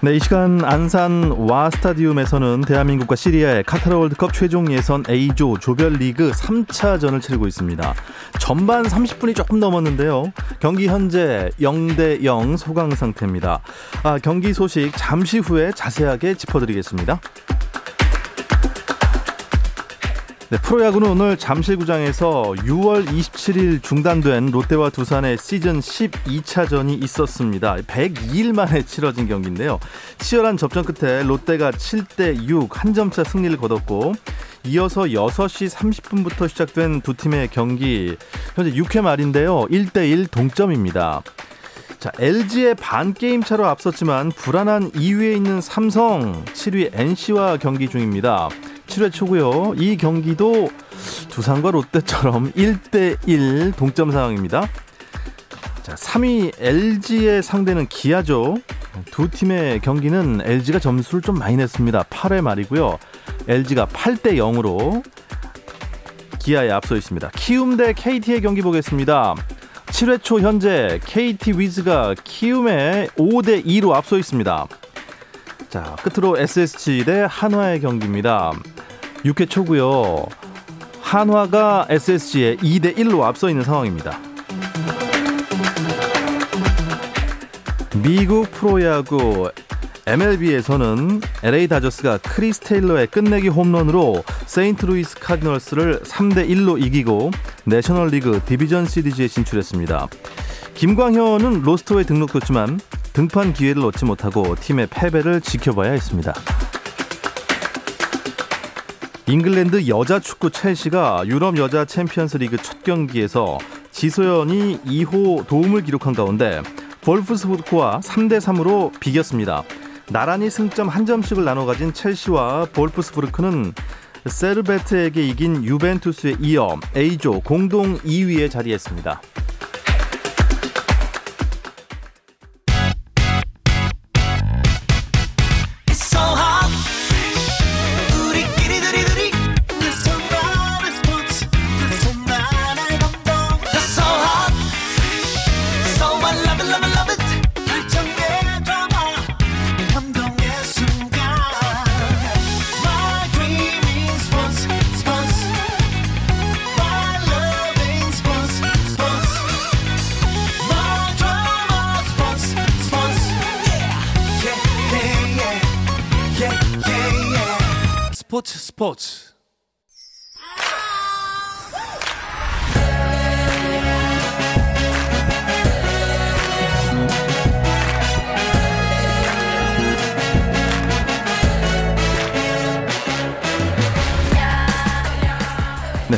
네, 이 시간 안산 와 스타디움에서는 대한민국과 시리아의 카타르 월드컵 최종 예선 A조 조별 리그 3차전을 치르고 있습니다. 전반 30분이 조금 넘었는데요. 경기 현재 0대 0 소강 상태입니다. 아, 경기 소식 잠시 후에 자세하게 짚어드리겠습니다. 네, 프로야구는 오늘 잠실구장에서 6월 27일 중단된 롯데와 두산의 시즌 12차전이 있었습니다. 102일 만에 치러진 경기인데요. 치열한 접전 끝에 롯데가 7대 6 한 점차 승리를 거뒀고 이어서 6시 30분부터 시작된 두 팀의 경기 현재 6회 말인데요. 1대 1 동점입니다. 자, LG의 반 게임 차로 앞섰지만 불안한 2위에 있는 삼성 7위 NC와 경기 중입니다. 7회 초고요. 이 경기도 두산과 롯데처럼 1대1 동점 상황입니다. 자, 3위 LG의 상대는 기아죠. 두 팀의 경기는 LG가 점수를 좀 많이 냈습니다. 8회 말이고요. LG가 8대 0으로 기아에 앞서 있습니다. 키움 대 KT의 경기 보겠습니다. 7회 초 현재 KT 위즈가 키움에 5대 2로 앞서 있습니다. 자, 끝으로 SSG 대 한화의 경기입니다. 6회 초고요. 한화가 SSG에 2대 1로 앞서 있는 상황입니다. 미국 프로야구 MLB에서는 LA 다저스가 크리스 테일러의 끝내기 홈런으로 세인트루이스 카디널스를 3대 1로 이기고 내셔널리그 디비전 시리즈에 진출했습니다. 김광현은 로스터에 등록됐지만 등판 기회를 얻지 못하고 팀의 패배를 지켜봐야 했습니다. 잉글랜드 여자 축구 첼시가 유럽 여자 챔피언스 리그 첫 경기에서 지소연이 2호 도움을 기록한 가운데 볼프스부르크와 3대 3으로 비겼습니다. 나란히 승점 한 점씩을 나눠 가진 첼시와 볼프스부르크는 세르베트에게 이긴 유벤투스에 이어 A조 공동 2위에 자리했습니다.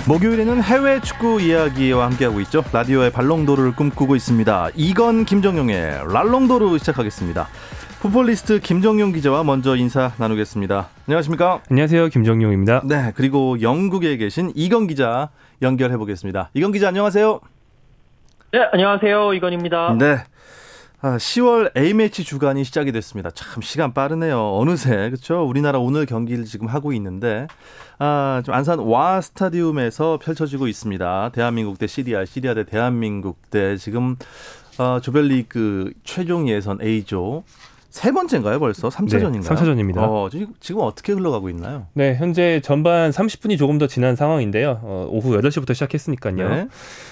목요일에는 해외 축구 이야기와 함께하고 있죠. 라디오의 발롱도르를 꿈꾸고 있습니다. 이건 김정용의 랄롱도르 시작하겠습니다. 풋볼리스트 김정용 기자와 먼저 인사 나누겠습니다. 안녕하십니까? 안녕하세요. 김정용입니다. 네, 그리고 영국에 계신 이건 기자 연결해 보겠습니다. 이건 기자 안녕하세요. 네, 안녕하세요. 이건입니다. 네. 아, 10월 A매치 주간이 시작이 됐습니다. 참 시간 빠르네요. 어느새 그렇죠? 우리나라 오늘 경기를 지금 하고 있는데 아, 좀 안산 와 스타디움에서 펼쳐지고 있습니다. 대한민국 대 시리아, 시리아 대 대한민국 대 지금 어, 조별리그 최종 예선 A조 세 번째인가요, 벌써? 3차전인가요? 네, 3차전입니다. 어, 지금 어떻게 흘러가고 있나요? 네, 현재 전반 30분이 조금 더 지난 상황인데요. 어, 오후 8시부터 시작했으니까요. 네.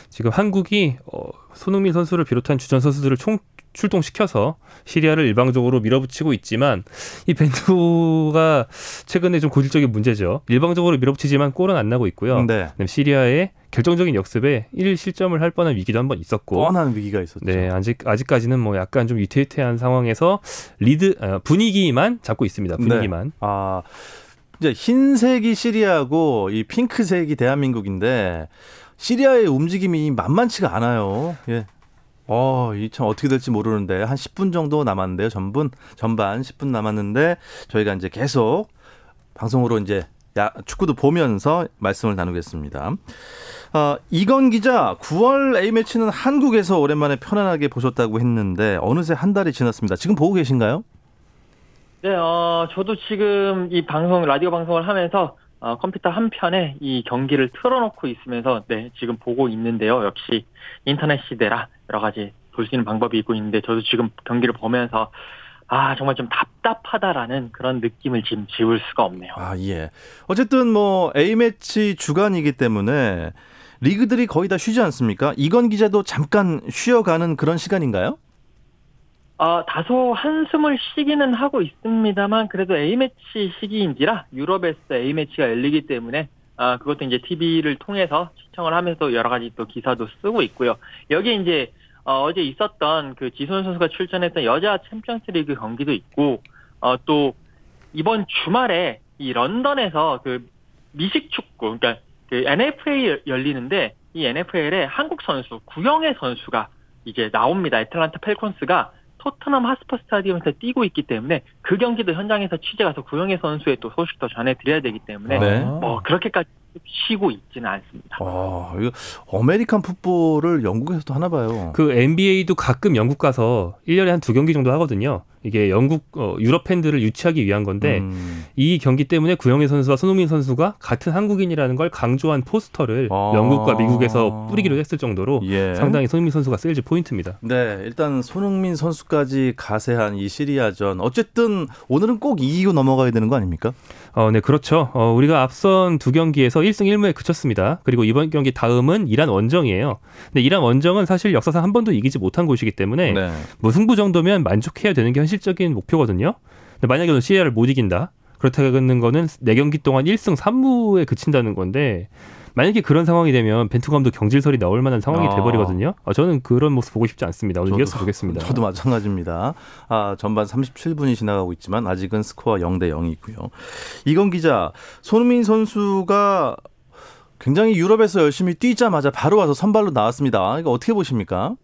지금 한국이 어, 손흥민 선수를 비롯한 주전 선수들을 총 출동시켜서 시리아를 일방적으로 밀어붙이고 있지만 이 벤투호가 최근에 좀 고질적인 문제죠. 일방적으로 밀어붙이지만 골은 안 나고 있고요. 네. 시리아의 결정적인 역습에 1 실점을 할 뻔한 위기도 한 번 있었고 뻔한 위기가 있었죠. 네, 아직 아직까지는 뭐 약간 좀 위태위태한 상황에서 리드 아, 분위기만 잡고 있습니다. 분위기만. 네. 아 이제 흰색이 시리아고 이 핑크색이 대한민국인데 시리아의 움직임이 만만치가 않아요. 예. 어, 이 참 어떻게 될지 모르는데 한 10분 정도 남았는데요. 전분 전반 10분 남았는데 저희가 이제 계속 방송으로 이제 야, 축구도 보면서 말씀을 나누겠습니다. 어, 이건 기자, 9월 A매치는 한국에서 오랜만에 편안하게 보셨다고 했는데 어느새 한 달이 지났습니다. 지금 보고 계신가요? 네, 어, 저도 지금 이 방송, 라디오 방송을 하면서 어, 컴퓨터 한 편에 이 경기를 틀어놓고 있으면서 네, 지금 보고 있는데요. 역시 인터넷 시대라 여러 가지 볼 수 있는 방법이 있고 있는데 저도 지금 경기를 보면서 아, 정말 좀 답답하다라는 그런 느낌을 지금 지울 수가 없네요. 아, 예. 어쨌든 뭐 A매치 주간이기 때문에 리그들이 거의 다 쉬지 않습니까? 이건 기자도 잠깐 쉬어가는 그런 시간인가요? 어, 다소 한숨을 쉬기는 하고 있습니다만 그래도 A매치 시기인지라 유럽에서 A매치가 열리기 때문에 아, 그것도 이제 TV를 통해서 시청을 하면서 여러 가지 또 기사도 쓰고 있고요. 여기 이제 어, 어제 있었던 그 지소연 선수가 출전했던 여자 챔피언스 리그 경기도 있고, 어, 또 이번 주말에 이 런던에서 그 미식 축구, 그러니까 그 NFL 열리는데 이 NFL에 한국 선수, 구영회 선수가 이제 나옵니다. 애틀란타 팰컨스가 토트넘 핫스퍼 스타디움에서 뛰고 있기 때문에 그 경기도 현장에서 취재 가서 구영회 선수의 또 소식도 전해드려야 되기 때문에 네. 뭐 그렇게까지 쉬고 있지는 않습니다. 어, 이거 아메리칸 풋볼을 영국에서도 하나 봐요. 그 NBA도 가끔 영국 가서 1년에 한 두 경기 정도 하거든요. 이게 영국 어, 유럽 팬들을 유치하기 위한 건데 음. 이 경기 때문에 구영회 선수와 손흥민 선수가 같은 한국인이라는 걸 강조한 포스터를 아. 영국과 미국에서 뿌리기로 했을 정도로 예. 상당히 손흥민 선수가 세일즈 포인트입니다. 네, 일단 손흥민 선수까지 가세한 이 시리아전. 어쨌든 오늘은 꼭 이기고 넘어가야 되는 거 아닙니까? 어, 네, 그렇죠. 어, 우리가 앞선 두 경기에서 1승 1무에 그쳤습니다. 그리고 이번 경기 다음은 이란 원정이에요. 근데 이란 원정은 사실 역사상 한 번도 이기지 못한 곳이기 때문에 네. 무승부 정도면 만족해야 되는 게 현실 적인 목표거든요. 근데 만약에 오늘 시리아를 못 이긴다. 그렇다는 거는 4경기 동안 1승 3무에 그친다는 건데 만약에 그런 상황이 되면 벤투 감독 경질설이 나올 만한 상황이 아. 돼버리거든요. 어, 저는 그런 모습 보고 싶지 않습니다. 오늘 이겼으면 좋겠습니다. 저도 마찬가지입니다. 아, 전반 37분이 지나가고 있지만 아직은 스코어 0대 0이고요. 이건 기자, 손흥민 선수가 굉장히 유럽에서 열심히 뛰자마자 바로 와서 선발로 나왔습니다. 이거 어떻게 보십니까?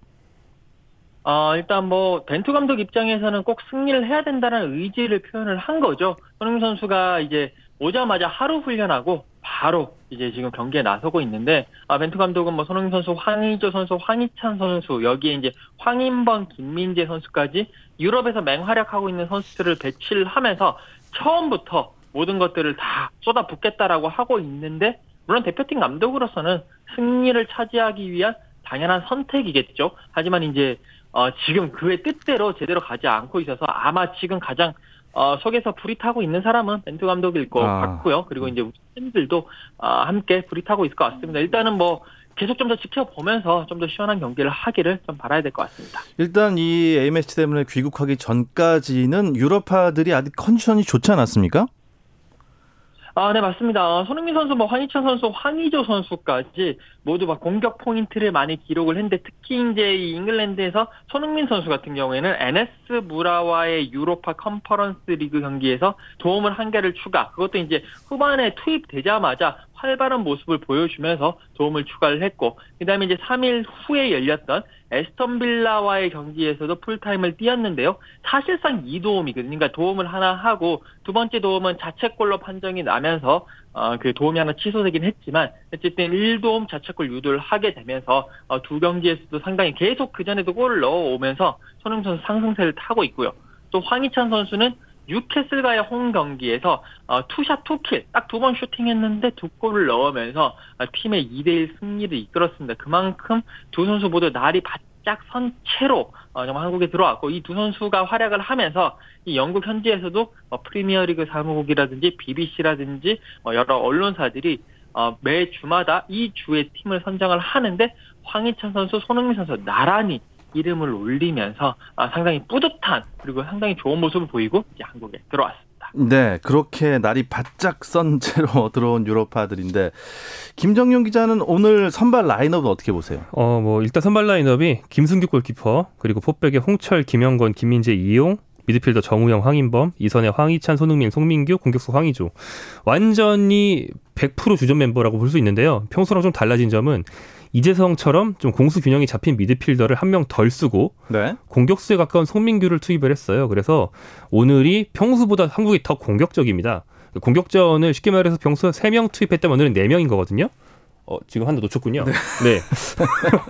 어, 일단 뭐, 벤투 감독 입장에서는 꼭 승리를 해야 된다는 의지를 표현을 한 거죠. 손흥민 선수가 이제 오자마자 하루 훈련하고 바로 이제 지금 경기에 나서고 있는데, 아, 벤투 감독은 뭐 손흥민 선수, 황의조 선수, 황희찬 선수, 여기에 이제 황인범, 김민재 선수까지 유럽에서 맹활약하고 있는 선수들을 배치를 하면서 처음부터 모든 것들을 다 쏟아붓겠다라고 하고 있는데, 물론 대표팀 감독으로서는 승리를 차지하기 위한 당연한 선택이겠죠. 하지만 이제 어, 지금 그의 뜻대로 제대로 가지 않고 있어서 아마 지금 가장 어, 속에서 불이 타고 있는 사람은 벤투 감독일 것 아. 같고요. 그리고 이제 우리 팬들도 어, 함께 불이 타고 있을 것 같습니다. 일단은 뭐 계속 좀 더 지켜보면서 좀 더 시원한 경기를 하기를 좀 바라야 될 것 같습니다. 일단 이 A매치 때문에 귀국하기 전까지는 유럽파들이 아직 컨디션이 좋지 않았습니까? 아, 네, 맞습니다. 어, 손흥민 선수, 뭐, 황희찬 선수, 황의조 선수까지 모두 막 공격 포인트를 많이 기록을 했는데 특히 이제 이 잉글랜드에서 손흥민 선수 같은 경우에는 NS 무라와의 유로파 컨퍼런스 리그 경기에서 도움을 한 개를 추가. 그것도 이제 후반에 투입되자마자 활발한 모습을 보여주면서 도움을 추가를 했고, 그 다음에 이제 3일 후에 열렸던 에스턴 빌라와의 경기에서도 풀타임을 뛰었는데요. 사실상 2도움이거든요. 그러니까 도움을 하나 하고 두 번째 도움은 자책골로 판정이 나면서 어, 그 도움이 하나 취소되긴 했지만 어쨌든 1도움 자책골 유도를 하게 되면서 어, 두 경기에서도 상당히 계속 그 전에도 골을 넣어오면서 손흥민 선수 상승세를 타고 있고요. 또 황희찬 선수는 뉴캐슬과의 홈 경기에서 어, two shot two kill 딱 두 번 슈팅했는데 두 골을 넣으면서 어, 팀의 2대1 승리를 이끌었습니다. 그만큼 두 선수 모두 날이 바짝 선 채로 어, 정말 한국에 들어왔고 이 두 선수가 활약을 하면서 이 영국 현지에서도 어, 프리미어리그 사무국이라든지 BBC라든지 어, 여러 언론사들이 어, 매 주마다 이 주의 팀을 선정을 하는데 황희찬 선수, 손흥민 선수 나란히 이름을 올리면서 아, 상당히 뿌듯한 그리고 상당히 좋은 모습을 보이고 이제 한국에 들어왔습니다. 네, 그렇게 날이 바짝 선 채로 들어온 유럽파들인데 김정용 기자는 오늘 선발 라인업은 어떻게 보세요? 어, 뭐 일단 선발 라인업이 김승규 골키퍼, 그리고 포백의 홍철, 김영건, 김민재, 이용, 미드필더 정우영, 황인범, 이선의 황희찬, 손흥민, 송민규, 공격수 황희조. 완전히 100% 주전 멤버라고 볼 수 있는데요. 평소랑 좀 달라진 점은 이재성처럼 좀 공수 균형이 잡힌 미드필더를 한 명 덜 쓰고 네. 공격수에 가까운 송민규를 투입을 했어요. 그래서 오늘이 평소보다 한국이 더 공격적입니다. 공격전을 쉽게 말해서 평소 3명 투입했다면 오늘은 4명인 거거든요. 어, 지금 하나 놓쳤군요. 네. 네.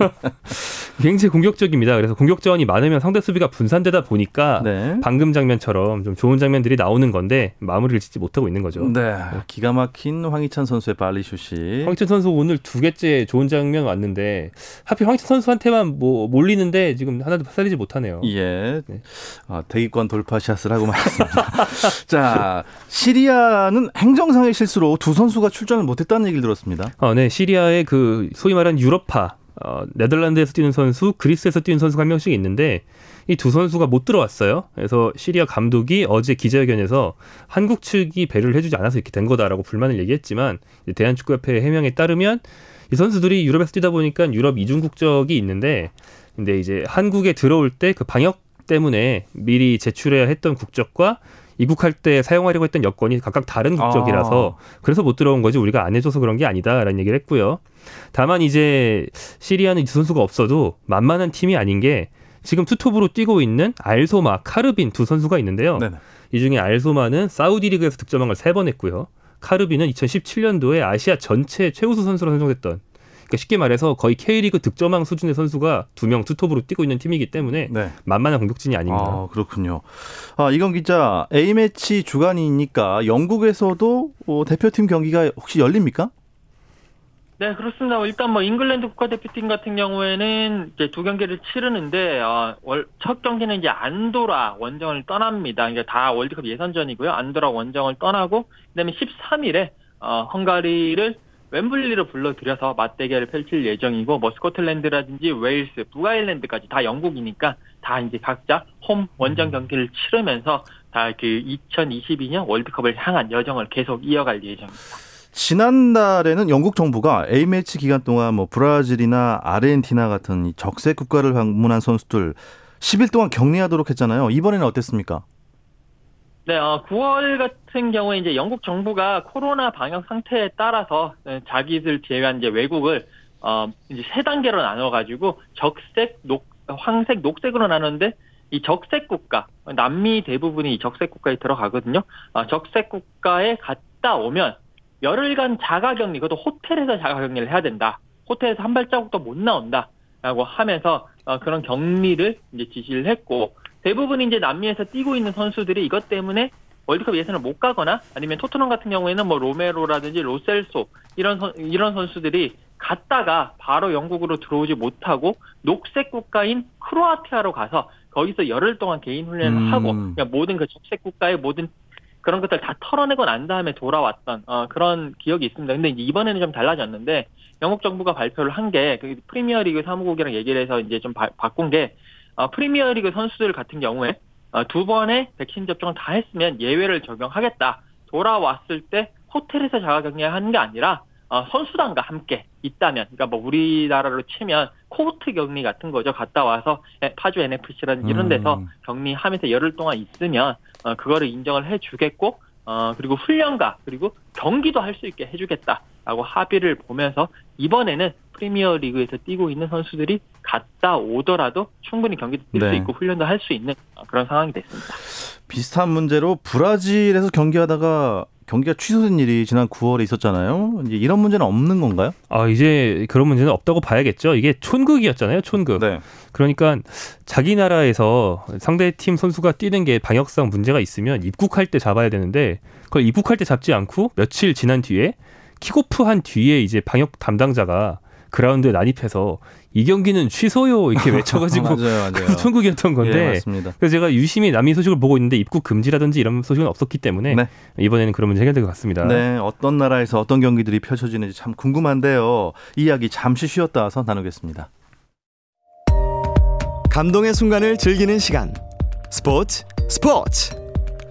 굉장히 공격적입니다. 그래서 공격전이 많으면 상대 수비가 분산되다 보니까 네. 방금 장면처럼 좀 좋은 장면들이 나오는 건데 마무리를 짓지 못하고 있는 거죠. 네. 기가 막힌 황희찬 선수의 발리슛이. 황희찬 선수 오늘 두 개째 좋은 장면 왔는데 하필 황희찬 선수한테만 뭐 몰리는데 지금 하나도 살리지 못하네요. 예. 네. 아, 대기권 돌파샷을 하고 말았습니다. 자, 시리아는 행정상의 실수로 두 선수가 출전을 못했다는 얘기를 들었습니다. 아, 네. 시 리아의 그 소위 말하는 유럽파 어, 네덜란드에서 뛰는 선수, 그리스에서 뛰는 선수가 한 명씩 있는데 이 두 선수가 못 들어왔어요. 그래서 시리아 감독이 어제 기자회견에서 한국 측이 배려를 해주지 않아서 이렇게 된 거다라고 불만을 얘기했지만 대한축구협회 해명에 따르면 이 선수들이 유럽에서 뛰다 보니까 유럽 이중 국적이 있는데 근데 이제 한국에 들어올 때 그 방역 때문에 미리 제출해야 했던 국적과 입국할 때 사용하려고 했던 여권이 각각 다른 국적이라서 아. 그래서 못 들어온 거지 우리가 안 해줘서 그런 게 아니다라는 얘기를 했고요. 다만 이제 시리아는 이 선수가 없어도 만만한 팀이 아닌 게 지금 투톱으로 뛰고 있는 알소마, 카르빈 두 선수가 있는데요. 네네. 이 중에 알소마는 사우디 리그에서 득점왕을 세 번 했고요. 카르빈은 2017년도에 아시아 전체 최우수 선수로 선정됐던 그러니까 쉽게 말해서 거의 K리그 득점왕 수준의 선수가 두 명 투톱으로 뛰고 있는 팀이기 때문에 네. 만만한 공격진이 아닙니다. 아, 그렇군요. 아, 이건 기자 A매치 주간이니까 영국에서도 어, 대표팀 경기가 혹시 열립니까? 네, 그렇습니다. 일단 뭐 잉글랜드 국가대표팀 같은 경우에는 이제 두 경기를 치르는데 어, 월, 첫 경기는 이제 안도라 원정을 떠납니다. 이게 다 월드컵 예선전이고요. 안도라 원정을 떠나고 그다음에 13일에 어, 헝가리를 웸블리를 불러들여서 맞대결을 펼칠 예정이고 뭐 스코틀랜드라든지 웨일스, 북아일랜드까지 다 영국이니까 다 이제 각자 홈 원정 경기를 치르면서 다 그 2022년 월드컵을 향한 여정을 계속 이어갈 예정입니다. 지난달에는 영국 정부가 A매치 기간 동안 뭐 브라질이나 아르헨티나 같은 적색 국가를 방문한 선수들 10일 동안 격리하도록 했잖아요. 이번에는 어땠습니까? 네, 어, 9월 같은 경우에 이제 영국 정부가 코로나 방역 상태에 따라서 네, 자기들 제외한 이제 외국을 어, 이제 세 단계로 나눠가지고 적색, 녹, 황색, 녹색으로 나눴는데 이 적색 국가, 남미 대부분이 이 적색 국가에 들어가거든요. 어, 적색 국가에 갔다 오면 열흘간 자가격리, 그것도 호텔에서 자가격리를 해야 된다. 호텔에서 한 발자국도 못 나온다 라고 하면서 어, 그런 격리를 이제 지시를 했고 대부분 이제 남미에서 뛰고 있는 선수들이 이것 때문에 월드컵 예선을 못 가거나 아니면 토트넘 같은 경우에는 뭐 로메로라든지 로셀소 이런 선, 이런 선수들이 갔다가 바로 영국으로 들어오지 못하고 녹색 국가인 크로아티아로 가서 거기서 열흘 동안 개인 훈련을 음. 하고 그러니까 모든 그 적색 국가의 모든 그런 것들 다 털어내고 난 다음에 돌아왔던 어, 그런 기억이 있습니다. 근데 이제 이번에는 좀 달라졌는데 영국 정부가 발표를 한게그 프리미어리그 사무국이랑 얘기를 해서 이제 좀 바, 바꾼 게 어, 프리미어리그 선수들 같은 경우에 어, 두 번의 백신 접종을 다 했으면 예외를 적용하겠다. 돌아왔을 때 호텔에서 자가격리하는 게 아니라 어, 선수단과 함께 있다면, 그러니까 뭐 우리나라로 치면 코호트 격리 같은 거죠. 갔다 와서 파주 NFC라든지 이런 데서 음. 격리하면서 열흘 동안 있으면 어, 그거를 인정을 해주겠고, 어, 그리고 훈련과 그리고 경기도 할 수 있게 해주겠다라고 합의를 보면서 이번에는 프리미어 리그에서 뛰고 있는 선수들이 갔다 오더라도 충분히 경기도 뛸수 네. 있고 훈련도 할 수 있는 그런 상황이 됐습니다. 비슷한 문제로 브라질에서 경기하다가 경기가 취소된 일이 지난 9월에 있었잖아요. 이제 이런 문제는 없는 건가요? 아 이제 그런 문제는 없다고 봐야겠죠. 이게 촌극이었잖아요. 촌극. 네. 그러니까 자기 나라에서 상대 팀 선수가 뛰는 게 방역상 문제가 있으면 입국할 때 잡아야 되는데 그걸 입국할 때 잡지 않고 며칠 지난 뒤에 킥오프 한 뒤에 이제 방역 담당자가 그라운드에 난입해서 이 경기는 취소요 이렇게 외쳐가지고 맞아요, 맞아요. 천국이었던 건데 예, 그래서 제가 유심히 남미 소식을 보고 있는데 입국 금지라든지 이런 소식은 없었기 때문에 네. 이번에는 그런 문제 해결될 것 같습니다. 네, 어떤 나라에서 어떤 경기들이 펼쳐지는지 참 궁금한데요. 이야기 잠시 쉬었다 와서 나누겠습니다. 감동의 순간을 즐기는 시간 스포츠 스포츠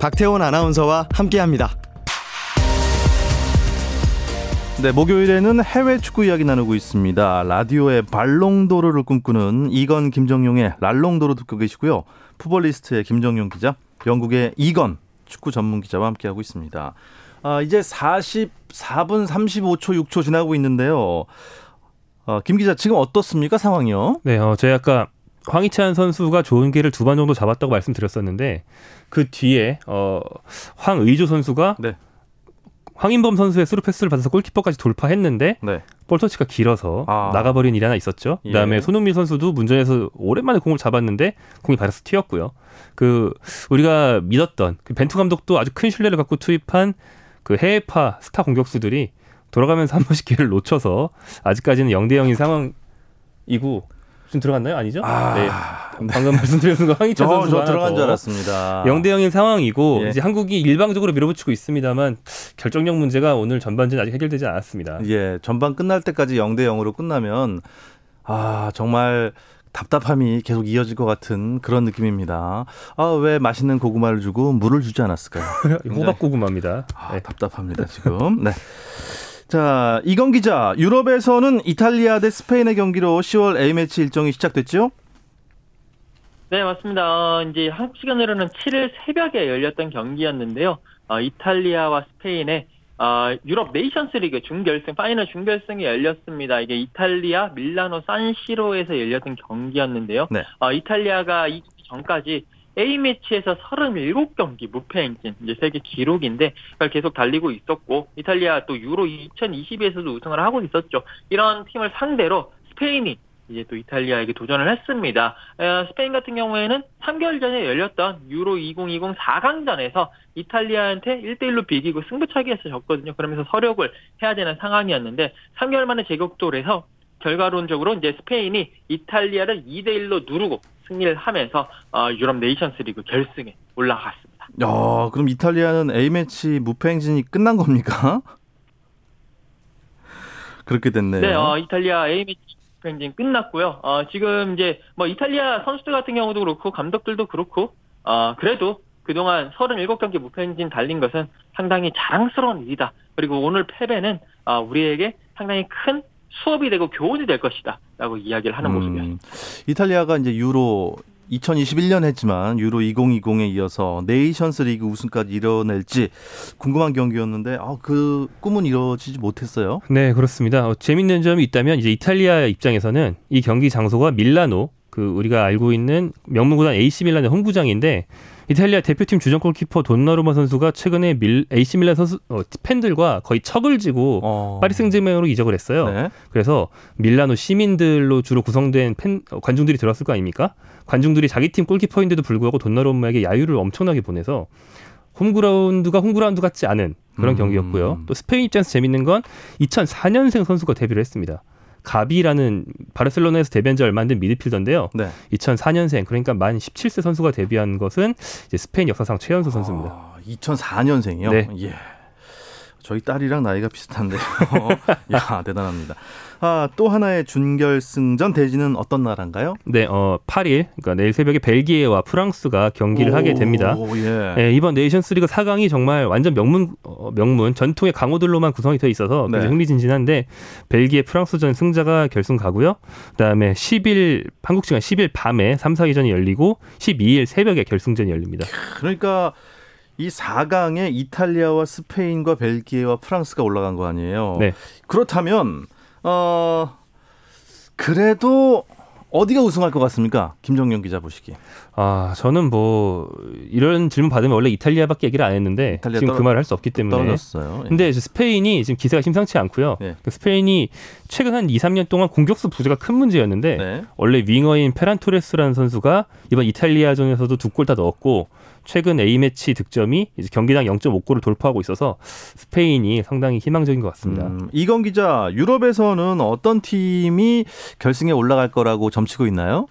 박태원 아나운서와 함께합니다. 네, 목요일에는 해외 축구 이야기 나누고 있습니다. 라디오의 발롱도르를 꿈꾸는 이건 김정용의 랄롱도르 듣고 계시고요. 푸벌리스트의 김정용 기자, 영국의 이건 축구 전문 기자와 함께하고 있습니다. 아, 이제 44분 35초 6초 지나고 있는데요. 어, 김 기자 지금 어떻습니까 상황이요? 네, 어, 제가 아까 황희찬 선수가 좋은 기회를 두 번 정도 잡았다고 말씀드렸었는데 그 뒤에 어, 황의조 선수가 네. 황인범 선수의 스루 패스를 받아서 골키퍼까지 돌파했는데 네. 볼 터치가 길어서 아. 나가버린 일이 하나 있었죠. 예. 그다음에 손흥민 선수도 문전에서 오랜만에 공을 잡았는데 공이 발에서 튀었고요. 그 우리가 믿었던 그 벤투 감독도 아주 큰 신뢰를 갖고 투입한 그 해외파 스타 공격수들이 돌아가면서 한 번씩 기회를 놓쳐서 아직까지는 0대 0인 상황이고 좀 들어갔나요? 아니죠? 아, 네. 방금 말씀드린 순간 황희찬 저, 선수가 저 들어간 하나 줄더 알았습니다. 0대 0인 상황이고 예. 이제 한국이 일방적으로 밀어붙이고 있습니다만 결정력 문제가 오늘 전반전 아직 해결되지 않았습니다. 예, 전반 끝날 때까지 0대 0으로 끝나면 아, 정말 답답함이 계속 이어질 것 같은 그런 느낌입니다. 아, 왜 맛있는 고구마를 주고 물을 주지 않았을까요? 호박 고구마입니다. 아, 네. 답답합니다, 지금. 네. 자, 이건 기자, 유럽에서는 이탈리아 대 스페인의 경기로 10월 A매치 일정이 시작됐죠? 네, 맞습니다. 어, 이제 한국 시간으로는 7일 새벽에 열렸던 경기였는데요. 어, 이탈리아와 스페인의 어, 유럽 네이션스 리그 준결승, 파이널 준결승이 열렸습니다. 이게 이탈리아 밀라노 산시로에서 열렸던 경기였는데요. 네. 어, 이탈리아가 이 전까지 A매치에서 37경기 무패 행진, 이제 세계 기록인데, 그걸 계속 달리고 있었고, 이탈리아 또 유로 2022에서도 우승을 하고 있었죠. 이런 팀을 상대로 스페인이 이제 또 이탈리아에게 도전을 했습니다. 어, 스페인 같은 경우에는 3개월 전에 열렸던 유로 2020 4강전에서 이탈리아한테 1대1로 비기고 승부차기에서 졌거든요. 그러면서 설욕을 해야 되는 상황이었는데 3개월 만에 재격돌 해서 결과론적으로 이제 스페인이 이탈리아를 2대1로 누르고 승리를 하면서 어, 유럽 네이션스 리그 결승에 올라갔습니다. 야, 그럼 이탈리아는 A매치 무패 행진이 끝난 겁니까? 그렇게 됐네요. 네, 어, 이탈리아 A매치 행진 끝났고요. 어, 지금 이제 뭐 이탈리아 선수들 같은 경우도 그렇고 감독들도 그렇고 어, 그래도 그동안 37경기 무패 행진 달린 것은 상당히 자랑스러운 일이다. 그리고 오늘 패배는 어, 우리에게 상당히 큰 수업이 되고 교훈이 될 것이다. 라고 이야기를 하는 음, 모습이었습니다. 이탈리아가 이제 유로 2021년 했지만 유로 2020에 이어서 네이션스 리그 우승까지 이뤄낼지 궁금한 경기였는데 아, 그 꿈은 이루어지지 못했어요. 네, 그렇습니다. 어, 재밌는 점이 있다면 이제 이탈리아 입장에서는 이 경기 장소가 밀라노, 그 우리가 알고 있는 명문구단 AC 밀란의 홈구장인데 이탈리아 대표팀 주전 골키퍼 돈나루마 선수가 최근에 밀, AC 밀란 선수 어, 팬들과 거의 척을 지고 어. 파리 생제맹으로 이적을 했어요. 네. 그래서 밀라노 시민들로 주로 구성된 팬 어, 관중들이 들었을 거 아닙니까? 관중들이 자기 팀 골키퍼인데도 불구하고 돈나루마에게 야유를 엄청나게 보내서 홈그라운드가 홈그라운드 같지 않은 그런 음. 경기였고요. 또 스페인 입장에서 재밌는 건 2004년생 선수가 데뷔를 했습니다. 가비라는 바르셀로나에서 데뷔한 지 얼마 안 된 미드필더인데요. 네. 2004년생 그러니까 만 17세 선수가 데뷔한 것은 이제 스페인 역사상 최연소 선수입니다. 아, 2004년생이요. 네. 예. 저희 딸이랑 나이가 비슷한데요. 야, 대단합니다. 아, 또 하나의 준결승전 대진은 어떤 나라인가요? 네, 어 8일 그러니까 내일 새벽에 벨기에와 프랑스가 경기를 하게 됩니다. 오, 예. 네, 이번 네이션스리그 4강이 정말 완전 명문 어, 명문 전통의 강호들로만 구성이 되어 있어서 네. 흥미진진한데 벨기에 프랑스전 승자가 결승 가고요. 그다음에 10일 한국 시간 10일 밤에 3, 4기전이 열리고 12일 새벽에 결승전이 열립니다. 그러니까 이 4강에 이탈리아와 스페인과 벨기에와 프랑스가 올라간 거 아니에요. 네. 그렇다면 어 그래도 어디가 우승할 것 같습니까? 김정영 기자 보시기. 아, 저는 뭐 이런 질문 받으면 원래 이탈리아밖에 얘기를 안 했는데 이탈리아 지금 떨어- 그 말을 할 수 없기 때문에 떨어졌어요. 예. 근데 스페인이 지금 기세가 심상치 않고요. 네. 그 스페인이 최근 한 2, 3년 동안 공격수 부재가 큰 문제였는데 네. 원래 윙어인 페란 토레스라는 선수가 이번 이탈리아전에서도 두 골 다 넣었고 최근 A매치 득점이 이제 경기당 0.5골을 돌파하고 있어서 스페인이 상당히 희망적인 것 같습니다. 음, 이건 기자, 유럽에서는 어떤 팀이 결승에 올라갈 거라고 점치고 있나요?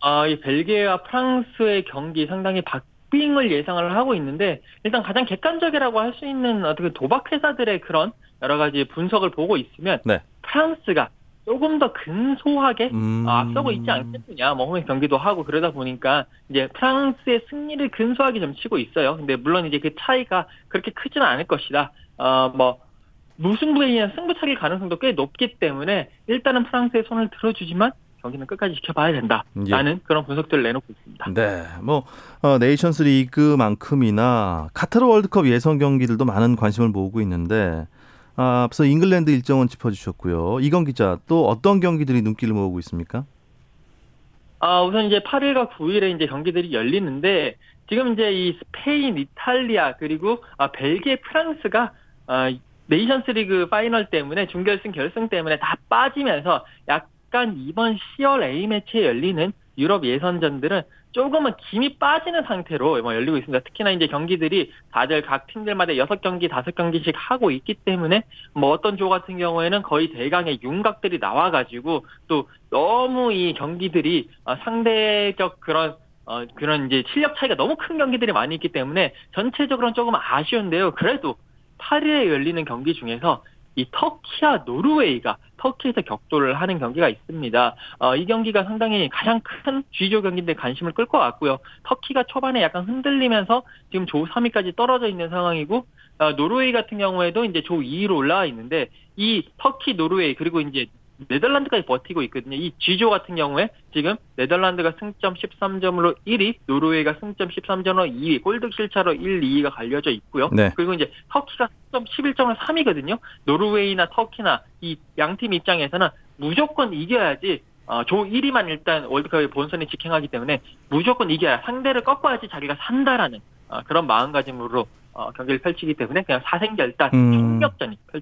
아, 이 벨기에와 프랑스의 경기 상당히 박 빙을 예상을 하고 있는데 일단 가장 객관적이라고 할 수 있는 어떻게 도박 회사들의 그런 여러 가지 분석을 보고 있으면 네. 프랑스가 조금 더 근소하게 음. 아, 앞서고 있지 않겠느냐, 뭐 홈의 경기도 하고 그러다 보니까 이제 프랑스의 승리를 근소하게 점치고 있어요. 근데 물론 이제 그 차이가 그렇게 크지는 않을 것이다. 어, 뭐 무승부에 의한 승부차기 가능성도 꽤 높기 때문에 일단은 프랑스의 손을 들어주지만 경기는 끝까지 지켜봐야 된다라는 그런 분석들을 내놓고 있습니다. 네, 뭐 어, 네이션스 리그만큼이나 카타르 월드컵 예선 경기들도 많은 관심을 모으고 있는데 아, 앞서 잉글랜드 일정은 짚어주셨고요. 이건 기자 또 어떤 경기들이 눈길을 모으고 있습니까? 아, 우선 이제 8일과 9일에 이제 경기들이 열리는데 지금 이제 이 스페인, 이탈리아 그리고 아, 벨기에, 프랑스가 아, 네이션스리그 파이널 때문에 준결승, 결승 때문에 다 빠지면서 약간 이번 10월 A 매치에 열리는 유럽 예선전들은 조금은 김이 빠지는 상태로 뭐 열리고 있습니다. 특히나 이제 경기들이 다들 각 팀들마다 6경기, 5경기씩 하고 있기 때문에 뭐 어떤 조 같은 경우에는 거의 대강의 윤곽들이 나와가지고 또 너무 이 경기들이 어, 상대적 그런 어, 그런 이제 실력 차이가 너무 큰 경기들이 많이 있기 때문에 전체적으로는 조금 아쉬운데요. 그래도 8일에 열리는 경기 중에서 이 터키와 노르웨이가 터키에서 격돌을 하는 경기가 있습니다. 어, 이 경기가 상당히 가장 큰 G조 경기인데 관심을 끌 것 같고요. 터키가 초반에 약간 흔들리면서 지금 조 3위까지 떨어져 있는 상황이고 어, 노르웨이 같은 경우에도 이제 조 2위로 올라와 있는데 이 터키, 노르웨이 그리고 이제 네덜란드까지 버티고 있거든요. 이 G조 같은 경우에 지금 네덜란드가 승점 13점으로 1위, 노르웨이가 승점 13점으로 2위, 골드 실차로 1, 2위가 갈려져 있고요. 네. 그리고 이제 터키가 승점 11점으로 3위거든요. 노르웨이나 터키나 이 양 팀 입장에서는 무조건 이겨야지 어, 조 1위만 일단 월드컵의 본선에 직행하기 때문에 무조건 이겨야 상대를 꺾어야지 자기가 산다라는 어, 그런 마음가짐으로 어, 경기를 펼치기 때문에 그냥 사생결단 음. 총력전이 펼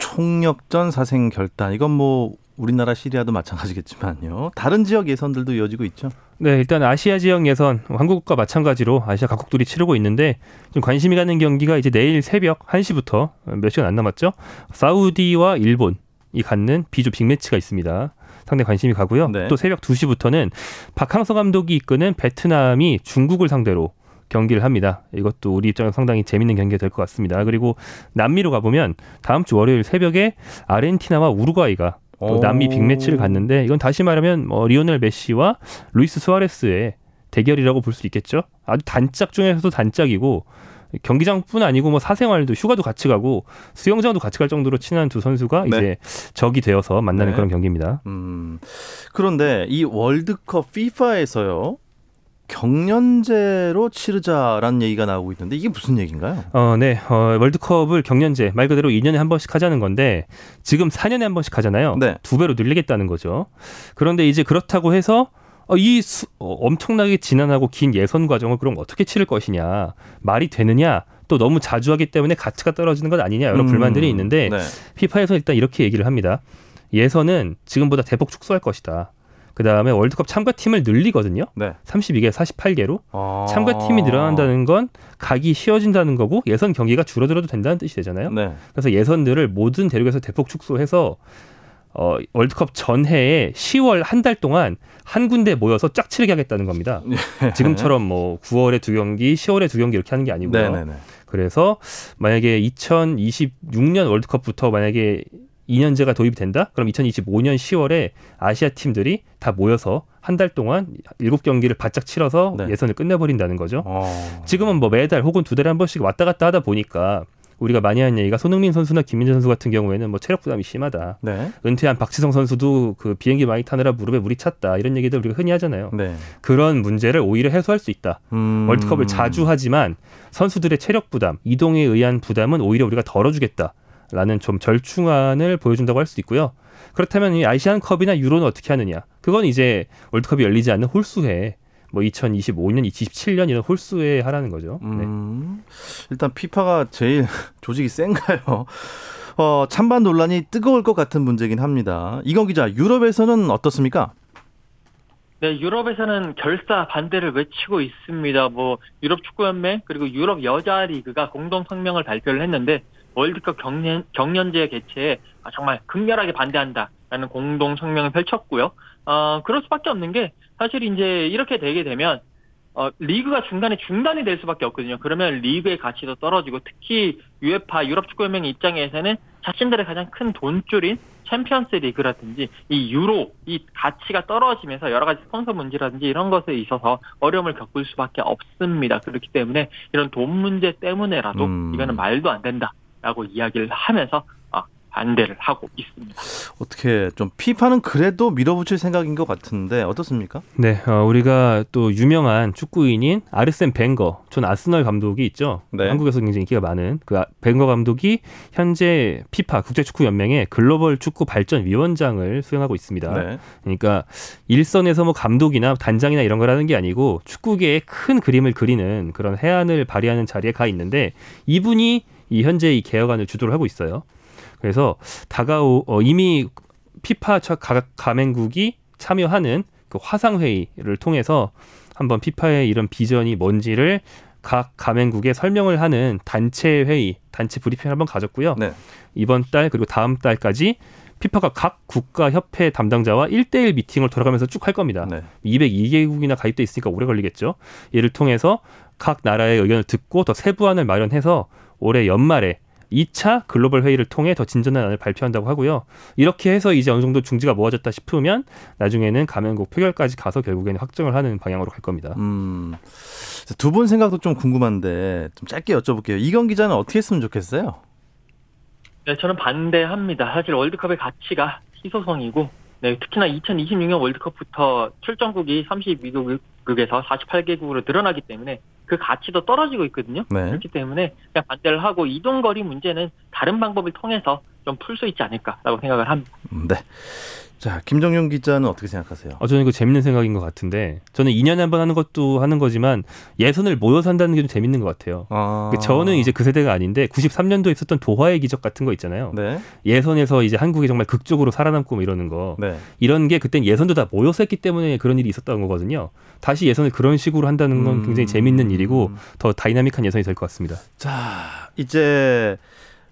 총력전 사생 결단 이건 뭐 우리나라 시리아도 마찬가지겠지만요. 다른 지역 예선들도 이어지고 있죠. 네, 일단 아시아 지역 예선 한국과 마찬가지로 아시아 각국들이 치르고 있는데 좀 관심이 가는 경기가 이제 내일 새벽 1시부터 몇 시간 안 남았죠. 사우디와 일본 이 갖는 비조 빅매치가 있습니다. 상당히 관심이 가고요. 네. 또 새벽 2시부터는 박항서 감독이 이끄는 베트남이 중국을 상대로 경기를 합니다. 이것도 우리 입장에서 상당히 재밌는 경기가 될 것 같습니다. 그리고 남미로 가보면 다음 주 월요일 새벽에 아르헨티나와 우루과이가 또 오. 남미 빅매치를 갖는데 이건 다시 말하면 뭐 리오넬 메시와 루이스 수아레스의 대결이라고 볼 수 있겠죠. 아주 단짝 중에서도 단짝이고 경기장뿐 아니고 뭐 사생활도 휴가도 같이 가고 수영장도 같이 갈 정도로 친한 두 선수가 이제 적이 되어서 만나는 네. 그런 경기입니다. 음, 그런데 이 월드컵 FIFA에서요 경연제로 치르자라는 얘기가 나오고 있는데 이게 무슨 얘기인가요? 어, 네. 어, 월드컵을 경연제 말 그대로 2년에 한 번씩 하자는 건데 지금 4년에 한 번씩 하잖아요. 네. 두 배로 늘리겠다는 거죠. 그런데 이제 그렇다고 해서 어, 이 수- 어, 엄청나게 지난하고 긴 예선 과정을 그럼 어떻게 치를 것이냐 말이 되느냐 또 너무 자주 하기 때문에 가치가 떨어지는 것 아니냐 여러 음, 불만들이 있는데 네. 피파에서 일단 이렇게 얘기를 합니다. 예선은 지금보다 대폭 축소할 것이다. 그 다음에 월드컵 참가팀을 늘리거든요. 네. 32개, 48개로. 아. 참가팀이 늘어난다는 건 각이 쉬워진다는 거고 예선 경기가 줄어들어도 된다는 뜻이 되잖아요. 네. 그래서 예선들을 모든 대륙에서 대폭 축소해서 어, 월드컵 전해에 10월 한 달 동안 한 군데 모여서 쫙 치르게 하겠다는 겁니다. 지금처럼 뭐 9월에 두 경기, 10월에 두 경기 이렇게 하는 게 아니고요. 네, 네, 네. 그래서 만약에 2026년 월드컵부터 만약에 2년제가 도입이 된다? 그럼 2025년 10월에 아시아 팀들이 다 모여서 한 달 동안 7경기를 바짝 치러서 네. 예선을 끝내버린다는 거죠. 어. 지금은 뭐 매달 혹은 두 달에 한 번씩 왔다 갔다 하다 보니까 우리가 많이 하는 얘기가 손흥민 선수나 김민재 선수 같은 경우에는 뭐 체력 부담이 심하다. 네. 은퇴한 박지성 선수도 그 비행기 많이 타느라 무릎에 물이 찼다. 이런 얘기들 우리가 흔히 하잖아요. 네. 그런 문제를 오히려 해소할 수 있다. 음. 월드컵을 자주 하지만 선수들의 체력 부담, 이동에 의한 부담은 오히려 우리가 덜어주겠다. 라는 좀 절충안을 보여준다고 할 수 있고요. 그렇다면 이 아시안컵이나 유로는 어떻게 하느냐? 그건 이제 월드컵이 열리지 않는 홀수에 뭐 2025년, 2027년 이런 홀수에 하라는 거죠. 네. 음. 일단 피파가 제일 조직이 센가요? 어, 찬반 논란이 뜨거울 것 같은 문제긴 합니다. 이건 기자, 유럽에서는 어떻습니까? 네, 유럽에서는 결사 반대를 외치고 있습니다. 뭐 유럽 축구 연맹 그리고 유럽 여자 리그가 공동 성명을 발표를 했는데 월드컵 경연 경연제 개최에 아, 정말 극렬하게 반대한다라는 공동 성명을 펼쳤고요. 어, 그럴 수밖에 없는 게 사실 이제 이렇게 되게 되면 어, 리그가 중간에 중단이 될 수밖에 없거든요. 그러면 리그의 가치도 떨어지고 특히 UEFA 유럽 축구 연맹 입장에서는 자신들의 가장 큰 돈줄인 챔피언스 리그라든지 이 유로 이 가치가 떨어지면서 여러 가지 스폰서 문제라든지 이런 것에 있어서 어려움을 겪을 수밖에 없습니다. 그렇기 때문에 이런 돈 문제 때문에라도 음. 이거는 말도 안 된다 라고 이야기를 하면서 아, 반대를 하고 있습니다. 어떻게 좀 피파는 그래도 밀어붙일 생각인 것 같은데 어떻습니까? 네, 어, 우리가 또 유명한 축구인인 아르센 벵거, 전 아스널 감독이 있죠. 네. 한국에서 굉장히 인기가 많은 그 아- 벵거 감독이 현재 피파 국제축구연맹의 글로벌 축구 발전 위원장을 수행하고 있습니다. 네. 그러니까 일선에서 뭐 감독이나 단장이나 이런 걸 하는 게 아니고 축구계의 큰 그림을 그리는 그런 해안을 발휘하는 자리에 가 있는데 이분이 이 현재 이 개혁안을 주도를 하고 있어요. 그래서 다가오 어, 이미 피파 첫 가- 가맹국이 참여하는 그 화상 회의를 통해서 한번 피파의 이런 비전이 뭔지를 각 가맹국에 설명을 하는 단체 회의, 단체 브리핑을 한번 가졌고요. 네. 이번 달 그리고 다음 달까지 피파가 각 국가 협회 담당자와 1대1 미팅을 돌아가면서 쭉 할 겁니다. 네. 202개국이나 가입돼 있으니까 오래 걸리겠죠. 이를 통해서 각 나라의 의견을 듣고 더 세부안을 마련해서 올해 연말에 2차 글로벌 회의를 통해 더 진전한 안을 발표한다고 하고요. 이렇게 해서 이제 어느 정도 중지가 모아졌다 싶으면 나중에는 가맹국 표결까지 가서 결국에는 확정을 하는 방향으로 갈 겁니다. 음. 두 분 생각도 좀 궁금한데 좀 짧게 여쭤볼게요. 이경 기자는 어떻게 했으면 좋겠어요? 네, 저는 반대합니다. 사실 월드컵의 가치가 희소성이고, 네, 특히나 2026년 월드컵부터 출전국이 32개국에서 48개국으로 늘어나기 때문에 그 가치도 떨어지고 있거든요. 네. 그렇기 때문에 그냥 반대를 하고 이동 거리 문제는 다른 방법을 통해서 좀 풀 수 있지 않을까라고 생각을 합니다. 음, 네. 자, 김정용 기자는 어떻게 생각하세요? 어, 저는 이거 재밌는 생각인 것 같은데 저는 2년에 한 번 하는 것도 하는 거지만 예선을 모여서 한다는 게 좀 재밌는 것 같아요. 아. 그 저는 이제 그 세대가 아닌데 93년도에 있었던 도하의 기적 같은 거 있잖아요. 네. 예선에서 이제 한국이 정말 극적으로 살아남고 뭐 이러는 거. 네. 이런 게 그땐 예선도 다 모여서 했기 때문에 그런 일이 있었던 거거든요. 다시 예선을 그런 식으로 한다는 건 음. 굉장히 재밌는 일이고 더 다이나믹한 예선이 될 것 같습니다. 자, 이제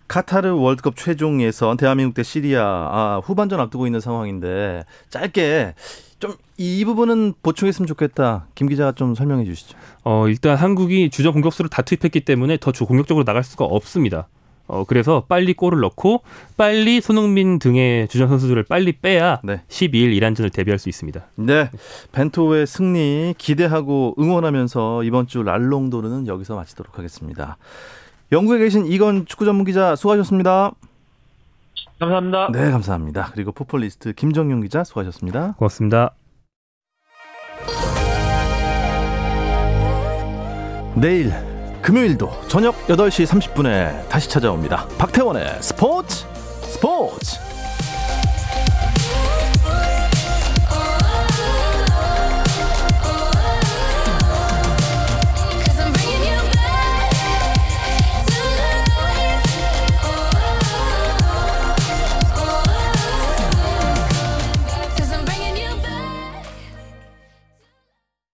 카타르 월드컵 최종 예선 대한민국 대 시리아 아, 후반전 앞두고 있는 상황인데 짧게 좀 이 부분은 보충했으면 좋겠다. 김 기자가 좀 설명해 주시죠. 어, 일단 한국이 주전 공격수를 다 투입했기 때문에 더 주- 공격적으로 나갈 수가 없습니다. 어, 그래서 빨리 골을 넣고 빨리 손흥민 등의 주전 선수들을 빨리 빼야 네. 12일 이란전을 대비할 수 있습니다. 네. 벤토의 승리 기대하고 응원하면서 이번 주 랄롱도르는 여기서 마치도록 하겠습니다. 영국에 계신 이건 축구 전문 기자 수고하셨습니다. 감사합니다. 네, 감사합니다. 그리고 포폴리스트 김정용 기자 수고하셨습니다. 고맙습니다. 내일 금요일도 저녁 8시 30분에 다시 찾아옵니다. 박태원의 스포츠 스포츠